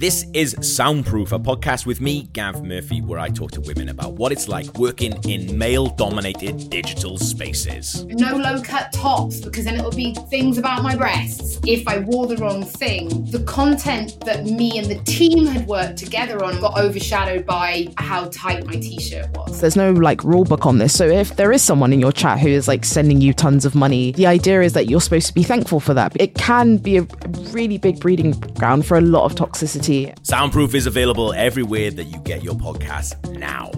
This is Soundproof, a podcast with me, Gav Murphy, where I talk to women about what it's like working in male dominated digital spaces. No low cut tops because then it'll be things about my breasts if I wore the wrong thing. The content that me and the team had worked together on got overshadowed by how tight my t shirt was. There's no like rule book on this. So if there is someone in your chat who is like sending you tons of money, the idea is that you're supposed to be thankful for that. It can be a really big breeding ground for a lot of toxicity Soundproof is available everywhere that you get your podcasts now.